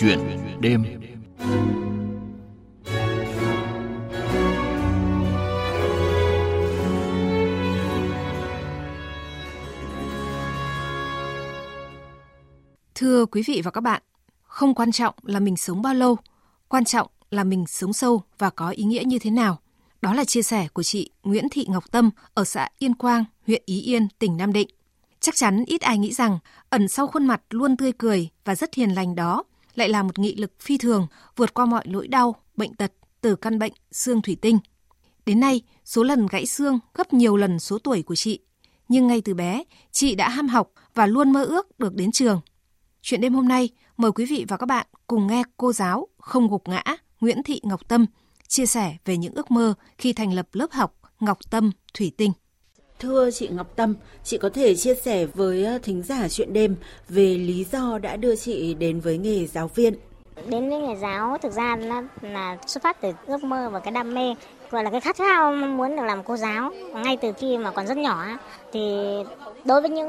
Chuyện đêm Thưa quý vị và các bạn, không quan trọng là mình sống bao lâu, quan trọng là mình sống sâu và có ý nghĩa như thế nào. Đó là chia sẻ của chị Nguyễn Thị Ngọc Tâm ở xã Yên Quang, huyện Ý Yên, tỉnh Nam Định. Chắc chắn ít ai nghĩ rằng ẩn sau khuôn mặt luôn tươi cười và rất hiền lành đó lại là một nghị lực phi thường vượt qua mọi nỗi đau, bệnh tật từ căn bệnh xương thủy tinh. Đến nay, số lần gãy xương gấp nhiều lần số tuổi của chị. Nhưng ngay từ bé, chị đã ham học và luôn mơ ước được đến trường. Chuyện đêm hôm nay, mời quý vị và các bạn cùng nghe cô giáo không gục ngã Nguyễn Thị Ngọc Tâm chia sẻ về những ước mơ khi thành lập lớp học Ngọc Tâm Thủy Tinh. Thưa chị Ngọc Tâm, chị có thể chia sẻ với ờ, thính giả chuyện đêm về lý do đã đưa chị đến với nghề giáo viên. Đến với nghề giáo thực ra là, là xuất phát từ ước mơ và cái đam mê gọi là cái khát khao muốn được làm cô giáo. Ngay từ khi mà còn rất nhỏ thì đối với những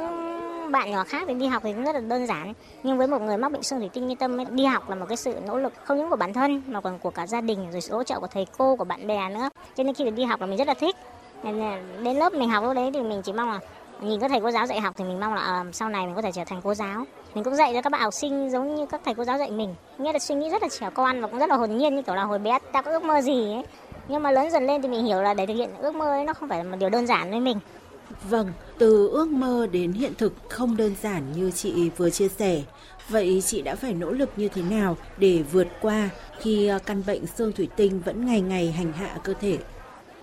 bạn nhỏ khác thì đi học thì cũng rất là đơn giản. Nhưng với một người mắc bệnh xương thủy tinh như tâm ấy, đi học là một cái sự nỗ lực không những của bản thân mà còn của cả gia đình rồi sự hỗ trợ của thầy cô của bạn bè nữa. Cho nên khi được đi học là mình rất là thích đến lớp mình học lúc đấy thì mình chỉ mong là nhìn các thầy cô giáo dạy học thì mình mong là uh, sau này mình có thể trở thành cô giáo mình cũng dạy cho các bạn học sinh giống như các thầy cô giáo dạy mình nghĩa là suy nghĩ rất là trẻ con và cũng rất là hồn nhiên như kiểu là hồi bé ta có ước mơ gì ấy nhưng mà lớn dần lên thì mình hiểu là để thực hiện ước mơ ấy nó không phải là một điều đơn giản với mình Vâng, từ ước mơ đến hiện thực không đơn giản như chị vừa chia sẻ. Vậy chị đã phải nỗ lực như thế nào để vượt qua khi ờ, căn bệnh xương thủy tinh vẫn ngày ngày hành hạ cơ thể?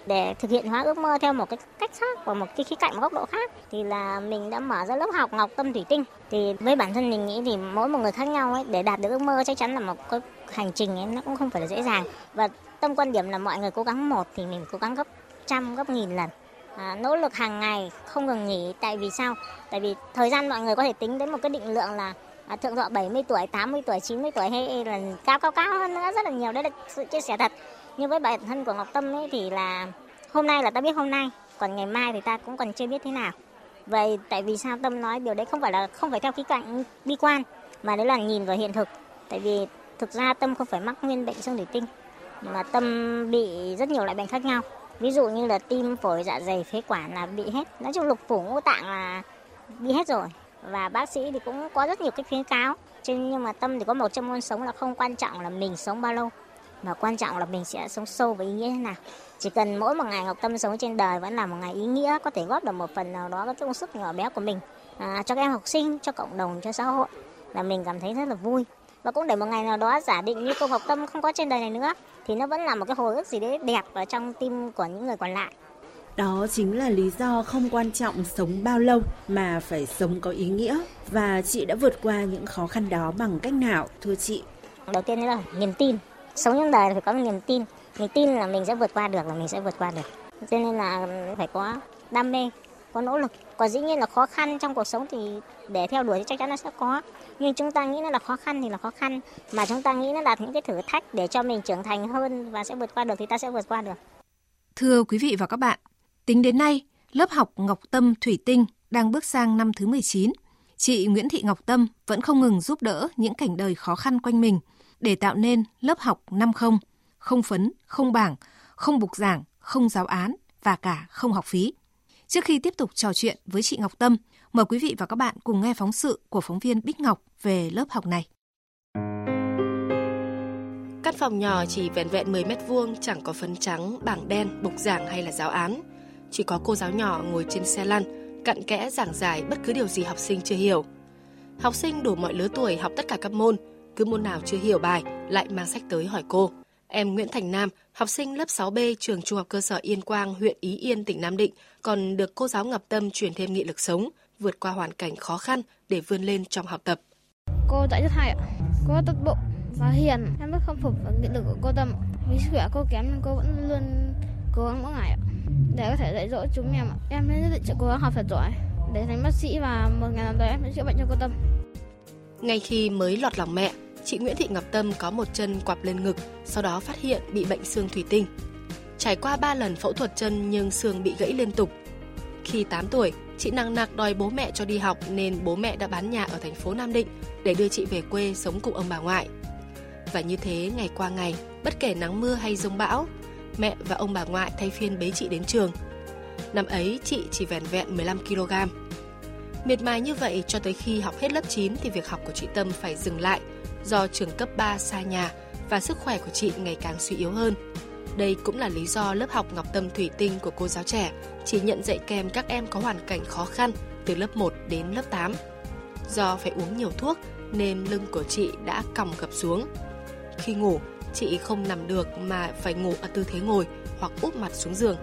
Để thực hiện hóa ước mơ theo một cái cách khác và một cái khía cạnh một góc độ khác thì là mình đã mở ra lớp học Ngọc Tâm Thủy Tinh. Thì với bản thân mình nghĩ thì mỗi một người khác nhau ấy để đạt được ước mơ chắc chắn là một cái hành trình ấy nó cũng không phải là dễ dàng. Và tâm quan điểm là mọi người cố gắng một thì mình cố gắng gấp trăm gấp nghìn lần. À, nỗ lực hàng ngày không ngừng nghỉ. Tại vì sao? Tại vì thời gian mọi người có thể tính đến một cái định lượng là à, thượng thọ 70 tuổi 80 tuổi 90 tuổi hay là cao cao cao hơn nữa rất là nhiều. Đấy là sự chia sẻ thật như với bản thân của Ngọc Tâm ấy thì là hôm nay là ta biết hôm nay, còn ngày mai thì ta cũng còn chưa biết thế nào. Vậy tại vì sao Tâm nói điều đấy không phải là, không phải theo khí cạnh bi quan, mà đấy là nhìn vào hiện thực. Tại vì thực ra Tâm không phải mắc nguyên bệnh xương thủy tinh, mà Tâm bị rất nhiều loại bệnh khác nhau. Ví dụ như là tim phổi dạ dày, phế quản là bị hết. Nói chung lục phủ ngũ tạng là bị hết rồi. Và bác sĩ thì cũng có rất nhiều cái khuyến cáo. Nhưng mà tâm thì có một trong môn sống là không quan trọng là mình sống bao lâu mà quan trọng là mình sẽ sống sâu và ý nghĩa thế nào chỉ cần mỗi một ngày ngọc tâm sống trên đời vẫn là một ngày ý nghĩa có thể góp được một phần nào đó cái công sức nhỏ bé của mình à, cho các em học sinh cho cộng đồng cho xã hội là mình cảm thấy rất là vui và cũng để một ngày nào đó giả định như cô Ngọc Tâm không có trên đời này nữa thì nó vẫn là một cái hồi ức gì đấy đẹp ở trong tim của những người còn lại. Đó chính là lý do không quan trọng sống bao lâu mà phải sống có ý nghĩa và chị đã vượt qua những khó khăn đó bằng cách nào thưa chị? Đầu tiên là niềm tin. Sống trong đời phải có niềm tin. Mình tin là mình sẽ vượt qua được là mình sẽ vượt qua được. Cho nên là ừ, phải có đam mê, có nỗ lực. Còn dĩ nhiên là khó khăn trong cuộc sống thì để theo đuổi thì chắc chắn nó sẽ có nhưng chúng ta nghĩ nó là khó khăn thì là khó khăn mà chúng ta nghĩ nó là những cái thử thách để cho mình trưởng thành hơn và sẽ vượt qua được thì ta sẽ vượt qua được thưa quý vị và các bạn tính đến nay lớp học Ngọc Tâm Thủy Tinh đang bước sang năm thứ 19 chị Nguyễn Thị Ngọc Tâm vẫn không ngừng giúp đỡ những cảnh đời khó khăn quanh mình để tạo nên lớp học năm không, không phấn, không bảng, không bục giảng, không giáo án và cả không học phí. Trước khi tiếp tục trò chuyện với chị Ngọc Tâm, mời quý vị và các bạn cùng nghe phóng sự của phóng viên Bích Ngọc về lớp học này. Căn phòng nhỏ chỉ vẹn vẹn 10 mét vuông, chẳng có phấn trắng, bảng đen, bục giảng hay là giáo án. Chỉ có cô giáo nhỏ ngồi trên xe lăn, cặn kẽ giảng giải bất cứ điều gì học sinh chưa hiểu. Học sinh đủ mọi lứa tuổi học tất cả các môn, cứ môn nào chưa hiểu bài lại mang sách tới hỏi cô. Em Nguyễn Thành Nam, học sinh lớp 6B trường Trung học cơ sở Yên Quang, huyện Ý Yên, tỉnh Nam Định, còn được cô giáo Ngọc Tâm truyền thêm nghị lực sống, vượt qua hoàn cảnh khó khăn để vươn lên trong học tập. Cô dạy rất hay ạ. Cô tốt bụng và hiền. Em rất khâm phục và nghị lực của cô Tâm. Vì sức khỏe cô kém nhưng cô vẫn luôn cố gắng mỗi ngày ạ. Để có thể dạy dỗ chúng em ạ. Em nhất định sẽ cố gắng học thật giỏi để thành bác sĩ và một ngày nào đó em sẽ chữa bệnh cho cô Tâm. Ngay khi mới lọt lòng mẹ, chị Nguyễn Thị Ngọc Tâm có một chân quặp lên ngực, sau đó phát hiện bị bệnh xương thủy tinh. Trải qua 3 lần phẫu thuật chân nhưng xương bị gãy liên tục. Khi 8 tuổi, chị nặng nặc đòi bố mẹ cho đi học nên bố mẹ đã bán nhà ở thành phố Nam Định để đưa chị về quê sống cùng ông bà ngoại. Và như thế ngày qua ngày, bất kể nắng mưa hay rông bão, mẹ và ông bà ngoại thay phiên bế chị đến trường. Năm ấy chị chỉ vẻn vẹn 15 kg. Miệt mài như vậy cho tới khi học hết lớp 9 thì việc học của chị Tâm phải dừng lại do trường cấp 3 xa nhà và sức khỏe của chị ngày càng suy yếu hơn. Đây cũng là lý do lớp học Ngọc Tâm Thủy Tinh của cô giáo trẻ chỉ nhận dạy kèm các em có hoàn cảnh khó khăn từ lớp 1 đến lớp 8. Do phải uống nhiều thuốc nên lưng của chị đã còng gập xuống. Khi ngủ, chị không nằm được mà phải ngủ ở tư thế ngồi hoặc úp mặt xuống giường.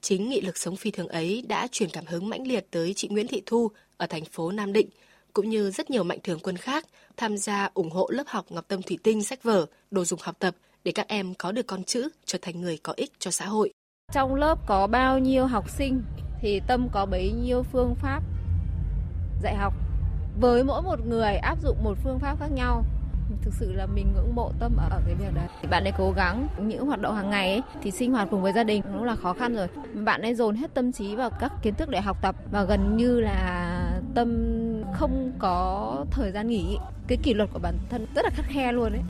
Chính nghị lực sống phi thường ấy đã truyền cảm hứng mãnh liệt tới chị Nguyễn Thị Thu ở thành phố Nam Định, cũng như rất nhiều mạnh thường quân khác tham gia ủng hộ lớp học Ngọc Tâm Thủy Tinh sách vở, đồ dùng học tập để các em có được con chữ trở thành người có ích cho xã hội. Trong lớp có bao nhiêu học sinh thì Tâm có bấy nhiêu phương pháp dạy học. Với mỗi một người áp dụng một phương pháp khác nhau thực sự là mình ngưỡng mộ tâm ở cái việc đấy bạn ấy cố gắng những hoạt động hàng ngày ấy, thì sinh hoạt cùng với gia đình cũng là khó khăn rồi bạn ấy dồn hết tâm trí vào các kiến thức để học tập và gần như là tâm không có thời gian nghỉ cái kỷ luật của bản thân rất là khắt khe luôn đấy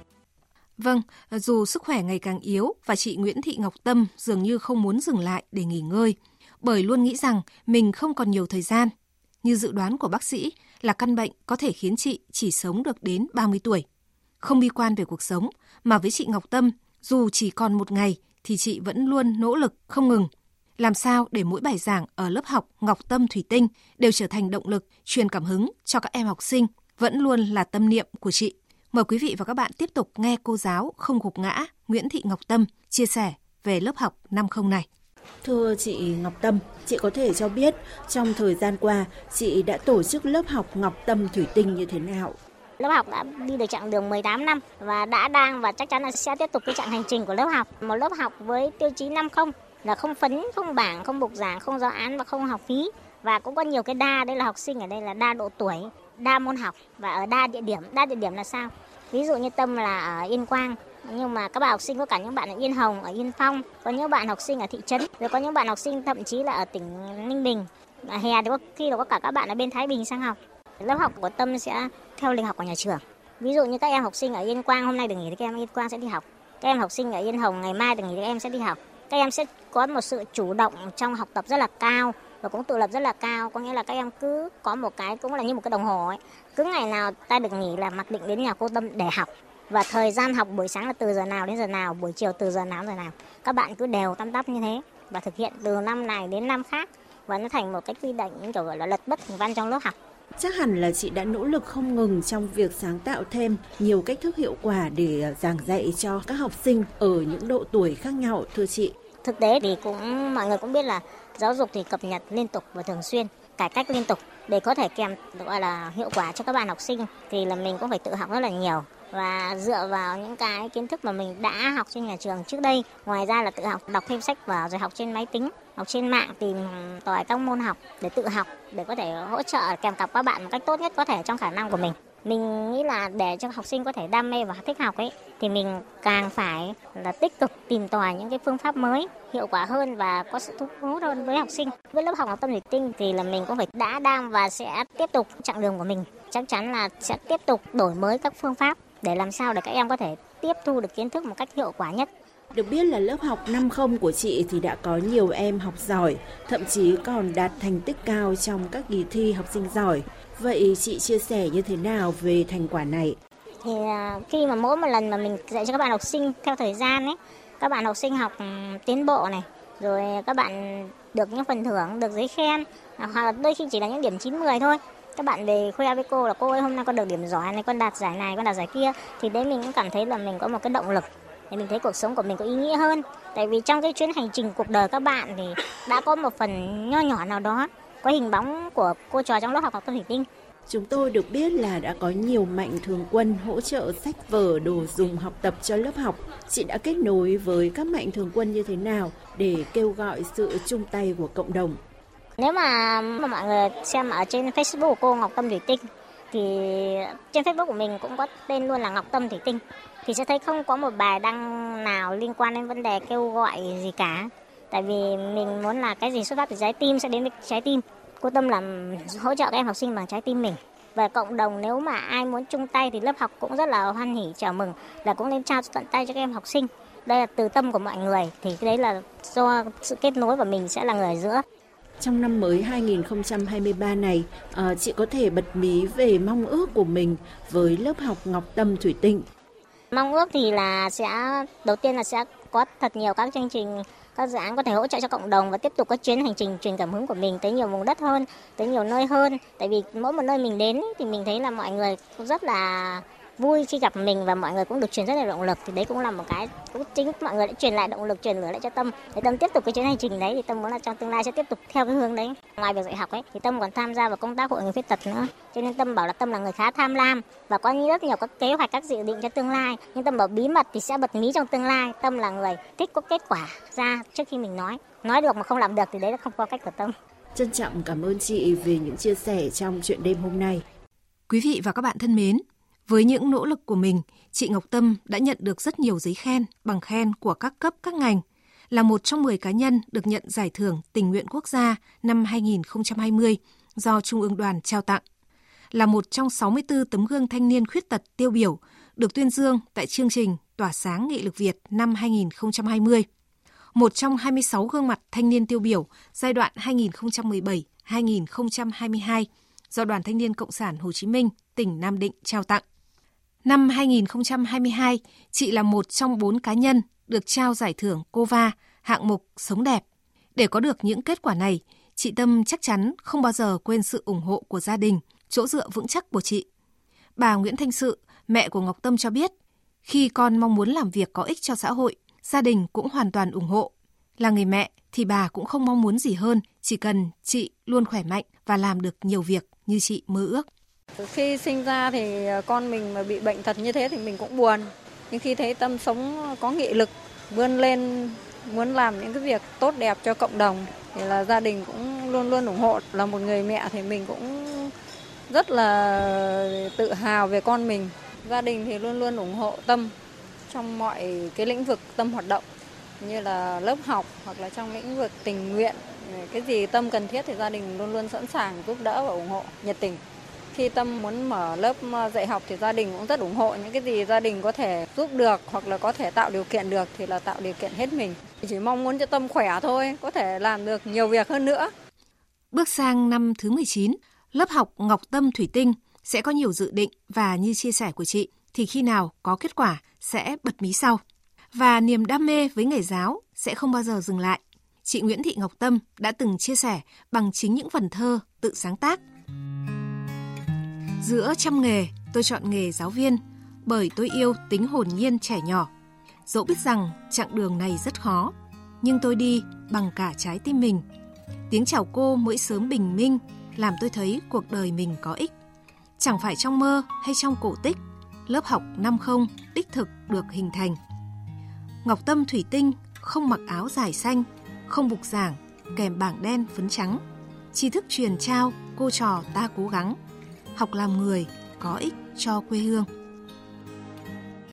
Vâng, dù sức khỏe ngày càng yếu và chị Nguyễn Thị Ngọc Tâm dường như không muốn dừng lại để nghỉ ngơi, bởi luôn nghĩ rằng mình không còn nhiều thời gian. Như dự đoán của bác sĩ là căn bệnh có thể khiến chị chỉ sống được đến 30 tuổi. Không bi quan về cuộc sống, mà với chị Ngọc Tâm, dù chỉ còn một ngày thì chị vẫn luôn nỗ lực không ngừng. Làm sao để mỗi bài giảng ở lớp học Ngọc Tâm Thủy Tinh đều trở thành động lực, truyền cảm hứng cho các em học sinh vẫn luôn là tâm niệm của chị. Mời quý vị và các bạn tiếp tục nghe cô giáo không gục ngã Nguyễn Thị Ngọc Tâm chia sẻ về lớp học năm không này. Thưa chị Ngọc Tâm, chị có thể cho biết trong thời gian qua chị đã tổ chức lớp học Ngọc Tâm Thủy Tinh như thế nào? Lớp học đã đi được chặng đường 18 năm và đã đang và chắc chắn là sẽ tiếp tục cái chặng hành trình của lớp học. Một lớp học với tiêu chí 50 là không phấn, không bảng, không bục giảng, không giáo án và không học phí. Và cũng có nhiều cái đa, đây là học sinh ở đây là đa độ tuổi, đa môn học và ở đa địa điểm. Đa địa điểm là sao? Ví dụ như Tâm là ở Yên Quang, nhưng mà các bạn học sinh có cả những bạn ở Yên Hồng, ở Yên Phong, có những bạn học sinh ở thị trấn, rồi có những bạn học sinh thậm chí là ở tỉnh Ninh Bình. Hè thì có khi là có cả các bạn ở bên Thái Bình sang học. Lớp học của Tâm sẽ theo lịch học của nhà trường. Ví dụ như các em học sinh ở Yên Quang hôm nay được nghỉ thì các em Yên Quang sẽ đi học. Các em học sinh ở Yên Hồng ngày mai được nghỉ thì các em sẽ đi học. Các em sẽ có một sự chủ động trong học tập rất là cao và cũng tự lập rất là cao. Có nghĩa là các em cứ có một cái cũng là như một cái đồng hồ ấy. Cứ ngày nào ta được nghỉ là mặc định đến nhà cô Tâm để học. Và thời gian học buổi sáng là từ giờ nào đến giờ nào, buổi chiều từ giờ nào đến giờ nào. Các bạn cứ đều tăm tắp như thế và thực hiện từ năm này đến năm khác và nó thành một cái quy định kiểu gọi là lật bất thành văn trong lớp học. Chắc hẳn là chị đã nỗ lực không ngừng trong việc sáng tạo thêm nhiều cách thức hiệu quả để à, giảng dạy cho các học sinh ở những độ tuổi khác nhau thưa chị. Thực tế thì cũng mọi người cũng biết là giáo dục thì cập nhật liên tục và thường xuyên, cải cách liên tục để có thể kèm gọi là hiệu quả cho các bạn học sinh thì là mình cũng phải tự học rất là nhiều và dựa vào những cái kiến thức mà mình đã học trên nhà trường trước đây, ngoài ra là tự học, đọc thêm sách vở rồi học trên máy tính, học trên mạng, tìm tòi các môn học để tự học, để có thể hỗ trợ, kèm cặp các bạn một cách tốt nhất có thể trong khả năng của mình. Mình nghĩ là để cho học sinh có thể đam mê và thích học ấy, thì mình càng phải là tích cực tìm tòi những cái phương pháp mới, hiệu quả hơn và có sự thu hút hơn với học sinh. Với lớp học học tâm thủy tinh thì là mình cũng phải đã đang và sẽ tiếp tục chặng đường của mình. Chắc chắn là sẽ tiếp tục đổi mới các phương pháp để làm sao để các em có thể tiếp thu được kiến thức một cách hiệu quả nhất. Được biết là lớp học năm không của chị thì đã có nhiều em học giỏi, thậm chí còn đạt thành tích cao trong các kỳ thi học sinh giỏi. Vậy chị chia sẻ như thế nào về thành quả này? Thì à, khi mà mỗi một lần mà mình dạy cho các bạn học sinh theo thời gian ấy, các bạn học sinh học tiến bộ này, rồi các bạn được những phần thưởng, được giấy khen, hoặc là đôi khi chỉ là những điểm 9 10 thôi các bạn về khoe với cô là cô ơi, hôm nay con được điểm giỏi này, con đạt giải này, con đạt giải kia thì đấy, mình cũng cảm thấy là mình có một cái động lực để mình thấy cuộc sống của mình có ý nghĩa hơn tại vì trong cái chuyến hành trình cuộc đời các bạn thì đã có một phần nho nhỏ nào đó, có hình bóng của cô trò trong lớp học học tâm thủy tinh Chúng tôi được biết là đã có nhiều mạnh thường quân hỗ trợ sách vở, đồ dùng học tập cho lớp học. Chị đã kết nối với các mạnh thường quân như thế nào để kêu gọi sự chung tay của cộng đồng? Nếu mà, mà mọi người xem ở trên Facebook của cô Ngọc Tâm Thủy Tinh thì trên Facebook của mình cũng có tên luôn là Ngọc Tâm Thủy Tinh thì sẽ thấy không có một bài đăng nào liên quan đến vấn đề kêu gọi gì cả. Tại vì mình muốn là cái gì xuất phát từ trái tim sẽ đến với trái tim. Cô Tâm làm hỗ trợ các em học sinh bằng trái tim mình. Và cộng đồng nếu mà ai muốn chung tay thì lớp học cũng rất là hoan hỉ chào mừng là cũng nên trao tận tay cho các em học sinh đây là từ tâm của mọi người thì cái đấy là do sự kết nối và mình sẽ là người ở giữa trong năm mới 2023 này, à, chị có thể bật mí về mong ước của mình với lớp học Ngọc Tâm Thủy Tinh. Mong ước thì là sẽ đầu tiên là sẽ có thật nhiều các chương trình các dự án có thể hỗ trợ cho cộng đồng và tiếp tục các chuyến hành trình truyền cảm hứng của mình tới nhiều vùng đất hơn, tới nhiều nơi hơn. Tại vì mỗi một nơi mình đến thì mình thấy là mọi người cũng rất là vui khi gặp mình và mọi người cũng được truyền rất là động lực. Thì đấy cũng là một cái cũng chính mọi người đã truyền lại động lực truyền lửa lại cho tâm. Để tâm tiếp tục cái chuyến hành trình đấy thì tâm muốn là trong tương lai sẽ tiếp tục theo cái hướng đấy. Ngoài việc dạy học ấy thì tâm còn tham gia vào công tác hội người khuyết tật nữa. Cho nên tâm bảo là tâm là người khá tham lam và có rất nhiều các kế hoạch các dự định cho tương lai. Nhưng tâm bảo bí mật thì sẽ bật mí trong tương lai. Tâm là người thích có kết quả ra trước khi mình nói. Nói được mà không làm được thì đấy là không có cách của tâm. Trân trọng cảm ơn chị về những chia sẻ trong chuyện đêm hôm nay. Quý vị và các bạn thân mến với những nỗ lực của mình, chị Ngọc Tâm đã nhận được rất nhiều giấy khen, bằng khen của các cấp các ngành, là một trong 10 cá nhân được nhận giải thưởng tình nguyện quốc gia năm 2020 do Trung ương đoàn trao tặng. Là một trong 64 tấm gương thanh niên khuyết tật tiêu biểu được tuyên dương tại chương trình Tỏa sáng nghị lực Việt năm 2020. Một trong 26 gương mặt thanh niên tiêu biểu giai đoạn 2017-2022 do Đoàn Thanh niên Cộng sản Hồ Chí Minh, tỉnh Nam Định trao tặng. Năm 2022, chị là một trong bốn cá nhân được trao giải thưởng COVA hạng mục Sống đẹp. Để có được những kết quả này, chị Tâm chắc chắn không bao giờ quên sự ủng hộ của gia đình, chỗ dựa vững chắc của chị. Bà Nguyễn Thanh Sự, mẹ của Ngọc Tâm cho biết, khi con mong muốn làm việc có ích cho xã hội, gia đình cũng hoàn toàn ủng hộ. Là người mẹ thì bà cũng không mong muốn gì hơn, chỉ cần chị luôn khỏe mạnh và làm được nhiều việc như chị mơ ước. Khi sinh ra thì ờ, con mình mà bị bệnh thật như thế thì mình cũng buồn. Nhưng khi thấy tâm sống có nghị lực, vươn lên, muốn làm những cái việc tốt đẹp cho cộng đồng thì là gia đình cũng luôn luôn ủng hộ. Là một người mẹ thì mình cũng rất là tự hào về con mình. Gia đình thì luôn luôn ủng hộ Tâm trong mọi cái lĩnh vực Tâm hoạt động, như là lớp học hoặc là trong lĩnh vực tình nguyện cái gì Tâm cần thiết thì gia đình luôn luôn sẵn sàng giúp đỡ và ủng hộ nhiệt tình khi Tâm muốn mở lớp ờ, dạy học thì gia đình cũng rất ủng hộ những cái gì gia đình có thể giúp được hoặc là có thể tạo điều kiện được thì là tạo điều kiện hết mình. Chỉ mong muốn cho Tâm khỏe thôi, có thể làm được nhiều việc hơn nữa. Bước sang năm thứ 19, lớp học Ngọc Tâm Thủy Tinh sẽ có nhiều dự định và như chia sẻ của chị thì khi nào có kết quả sẽ bật mí sau. Và niềm đam mê với nghề giáo sẽ không bao giờ dừng lại. Chị Nguyễn Thị Ngọc Tâm đã từng chia sẻ bằng chính những phần thơ tự sáng tác Giữa trăm nghề, tôi chọn nghề giáo viên bởi tôi yêu tính hồn nhiên trẻ nhỏ. Dẫu biết rằng chặng đường này rất khó, nhưng tôi đi bằng cả trái tim mình. Tiếng chào cô mỗi sớm bình minh làm tôi thấy cuộc đời mình có ích. Chẳng phải trong mơ hay trong cổ tích, lớp học năm không đích thực được hình thành. Ngọc Tâm Thủy Tinh không mặc áo dài xanh, không bục giảng, kèm bảng đen phấn trắng. Tri thức truyền trao, cô trò ta cố gắng học làm người có ích cho quê hương.